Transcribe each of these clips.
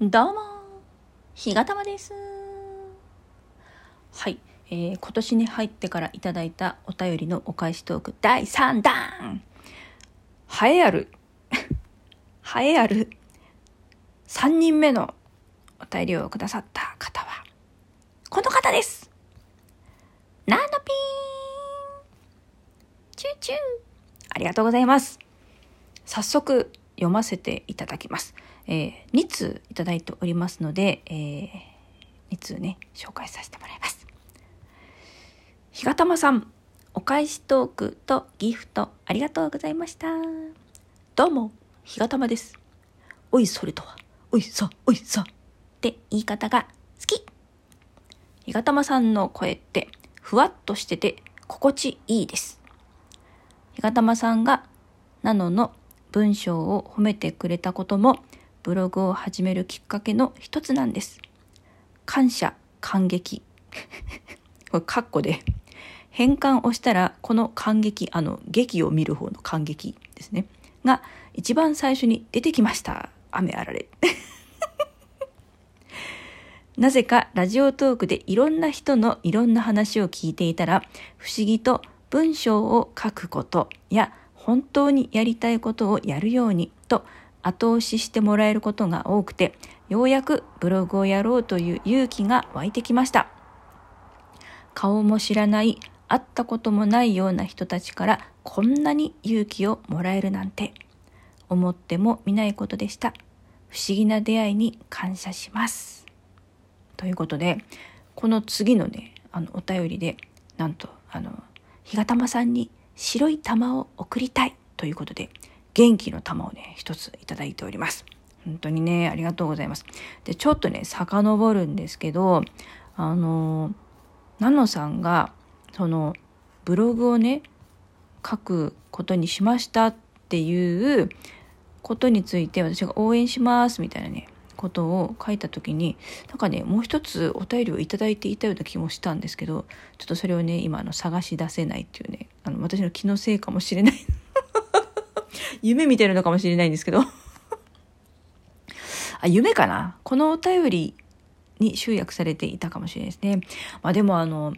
どうも、ひがたまです。はい、えー、今年に入ってからいただいたお便りのお返しトーク第3弾。栄えある、栄えある。3人目のお便りをくださった方は、この方です。ナノピーン。チューチュー。ありがとうございます。早速読ませていただきます。えー、2通いただいておりますので、えー、2通ね、紹介させてもらいます。ひがたまさん、お返しトークとギフトありがとうございました。どうも、ひがたまです。おいそれとは、おいさ、おいさって言い方が好き。ひがたまさんの声ってふわっとしてて心地いいです。ひがたまさんがナノの文章を褒めてくれたこともブログを始めるきっかけの一つなんです。感謝、感激。これ、カッコで。変換をしたら、この感激、あの、劇を見る方の感激ですね。が、一番最初に出てきました。雨あられ。なぜかラジオトークでいろんな人のいろんな話を聞いていたら、不思議と文章を書くことや本当にやりたいことをやるようにと後押ししてもらえることが多くて、ようやくブログをやろうという勇気が湧いてきました。顔も知らない、会ったこともないような人たちからこんなに勇気をもらえるなんて、思ってもみないことでした。不思議な出会いに感謝します。ということで、この次のね、あの、お便りで、なんと、あの、日がたまさんに白い玉を送りたいということで、元気の玉をね、一ついただいております。本当にね、ありがとうございます。で、ちょっとね、遡るんですけど、あの、ナノさんが、その、ブログをね、書くことにしましたっていうことについて私が応援しますみたいなね、ことを書いた時に、なんかね、もう一つお便りをいただいていたような気もしたんですけど、ちょっとそれをね、今の探し出せないっていうね、あの私の気のせいかもしれない。夢見てるのかもしれないんですけど。あ、夢かな？このお便りに集約されていたかもしれないですね。まあでもあの、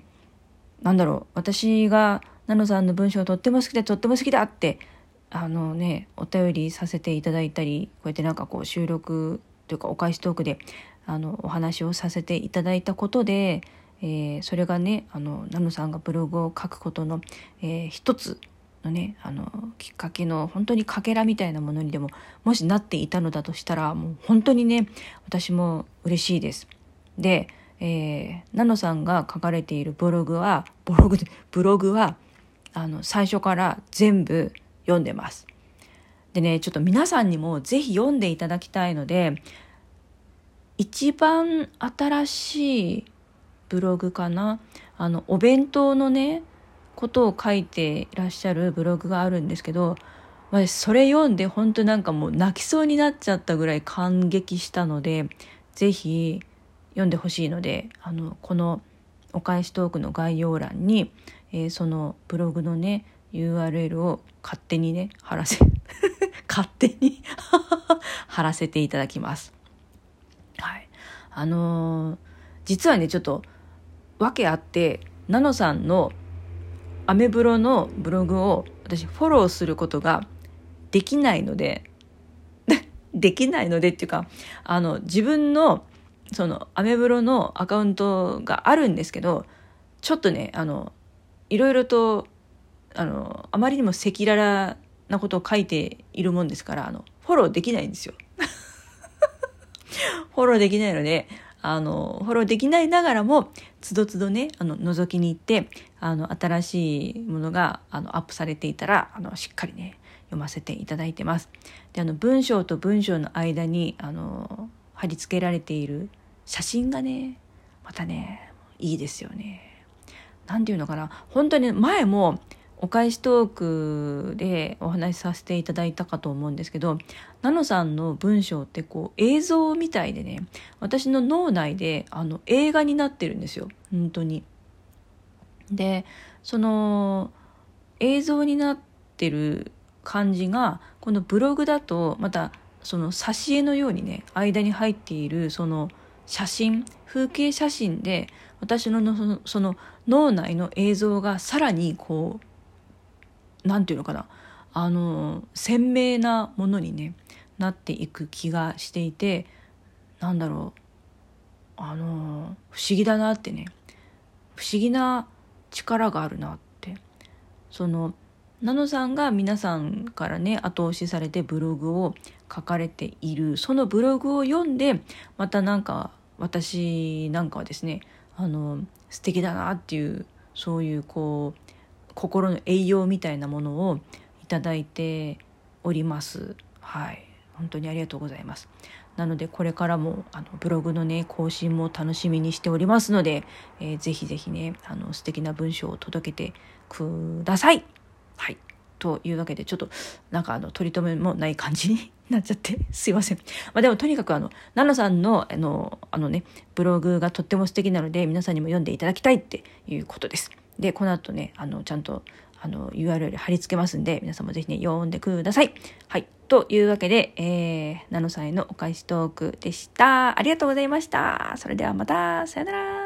なんだろう、私がナノさんの文章とっても好きだ、とっても好きだって、あのね、お便りさせていただいたり、こうやってなんかこう収録というかお返しトークで、あの、お話をさせていただいたことで、えー、それがね、あの、ナノさんがブログを書くことの、えー、一つのねあのきっかけの本当にかけらみたいなものにでももしなっていたのだとしたらもう本当にね私も嬉しいです。で、えー、ナノさんが書かれているブログはブログブログはあの最初から全部読んでます。でねちょっと皆さんにも是非読んでいただきたいので一番新しいブログかな？あのお弁当のねことを書いていらっしゃるブログがあるんですけど私それ読んで本当なんかもう泣きそうになっちゃったぐらい感激したので是非読んでほしいのであのこのお返しトークの概要欄に、えー、そのブログのね URL を勝手にね貼らせ 勝手に 貼らせていただきます。はい、あのー、実はねちょっと訳あってナノさんのアメブロのブログを私フォローすることができないので できないのでっていうかあの自分のそのアメブロのアカウントがあるんですけどちょっとねあのいろいろとあのあまりにも赤裸々なことを書いているもんですからあのフォローできないんですよ。フォローできないのであの、フォローできないながらも、つどつどね、あの、覗きに行って、あの、新しいものが、あの、アップされていたら、あの、しっかりね、読ませていただいてます。で、あの、文章と文章の間に、あの、貼り付けられている写真がね、またね、いいですよね。何て言うのかな、本当に前も、お返しトークでお話しさせていただいたかと思うんですけどナノさんの文章ってこう映像みたいでね私の脳内であの映画になってるんですよ本当に。でその映像になってる感じがこのブログだとまたその挿絵のようにね間に入っているその写真風景写真で私のそのその脳内の映像がさらにこう何て言うのかな。あの鮮明なものにねなっていく気がしていてなんだろう。あの不思議だなってね。不思議な力があるなって。そのナノさんが皆さんからね後押しされてブログを書かれている。そのブログを読んでまたなんか私なんかはですねあの素敵だなっていうそういうこう心の栄養みたいなものをいただいております。はい本当にありがとうございます。なのでこれからもあのブログのね更新も楽しみにしておりますので、えー、ぜひぜひねあの素敵な文章を届けてください。はい。というわけでちょっとなんかあの取り留めもない感じに なっちゃってすいません。まあ、でもとにかくあの奈々さんのあのあのねブログがとっても素敵なので皆さんにも読んでいただきたいっていうことです。でこの後ねあのちゃんとあの URL 貼り付けますんで皆さんもぜひね読んでください。はい。というわけで、えー、ナノさんへのお返しトークでした。ありがとうございました。それではまた、さよなら。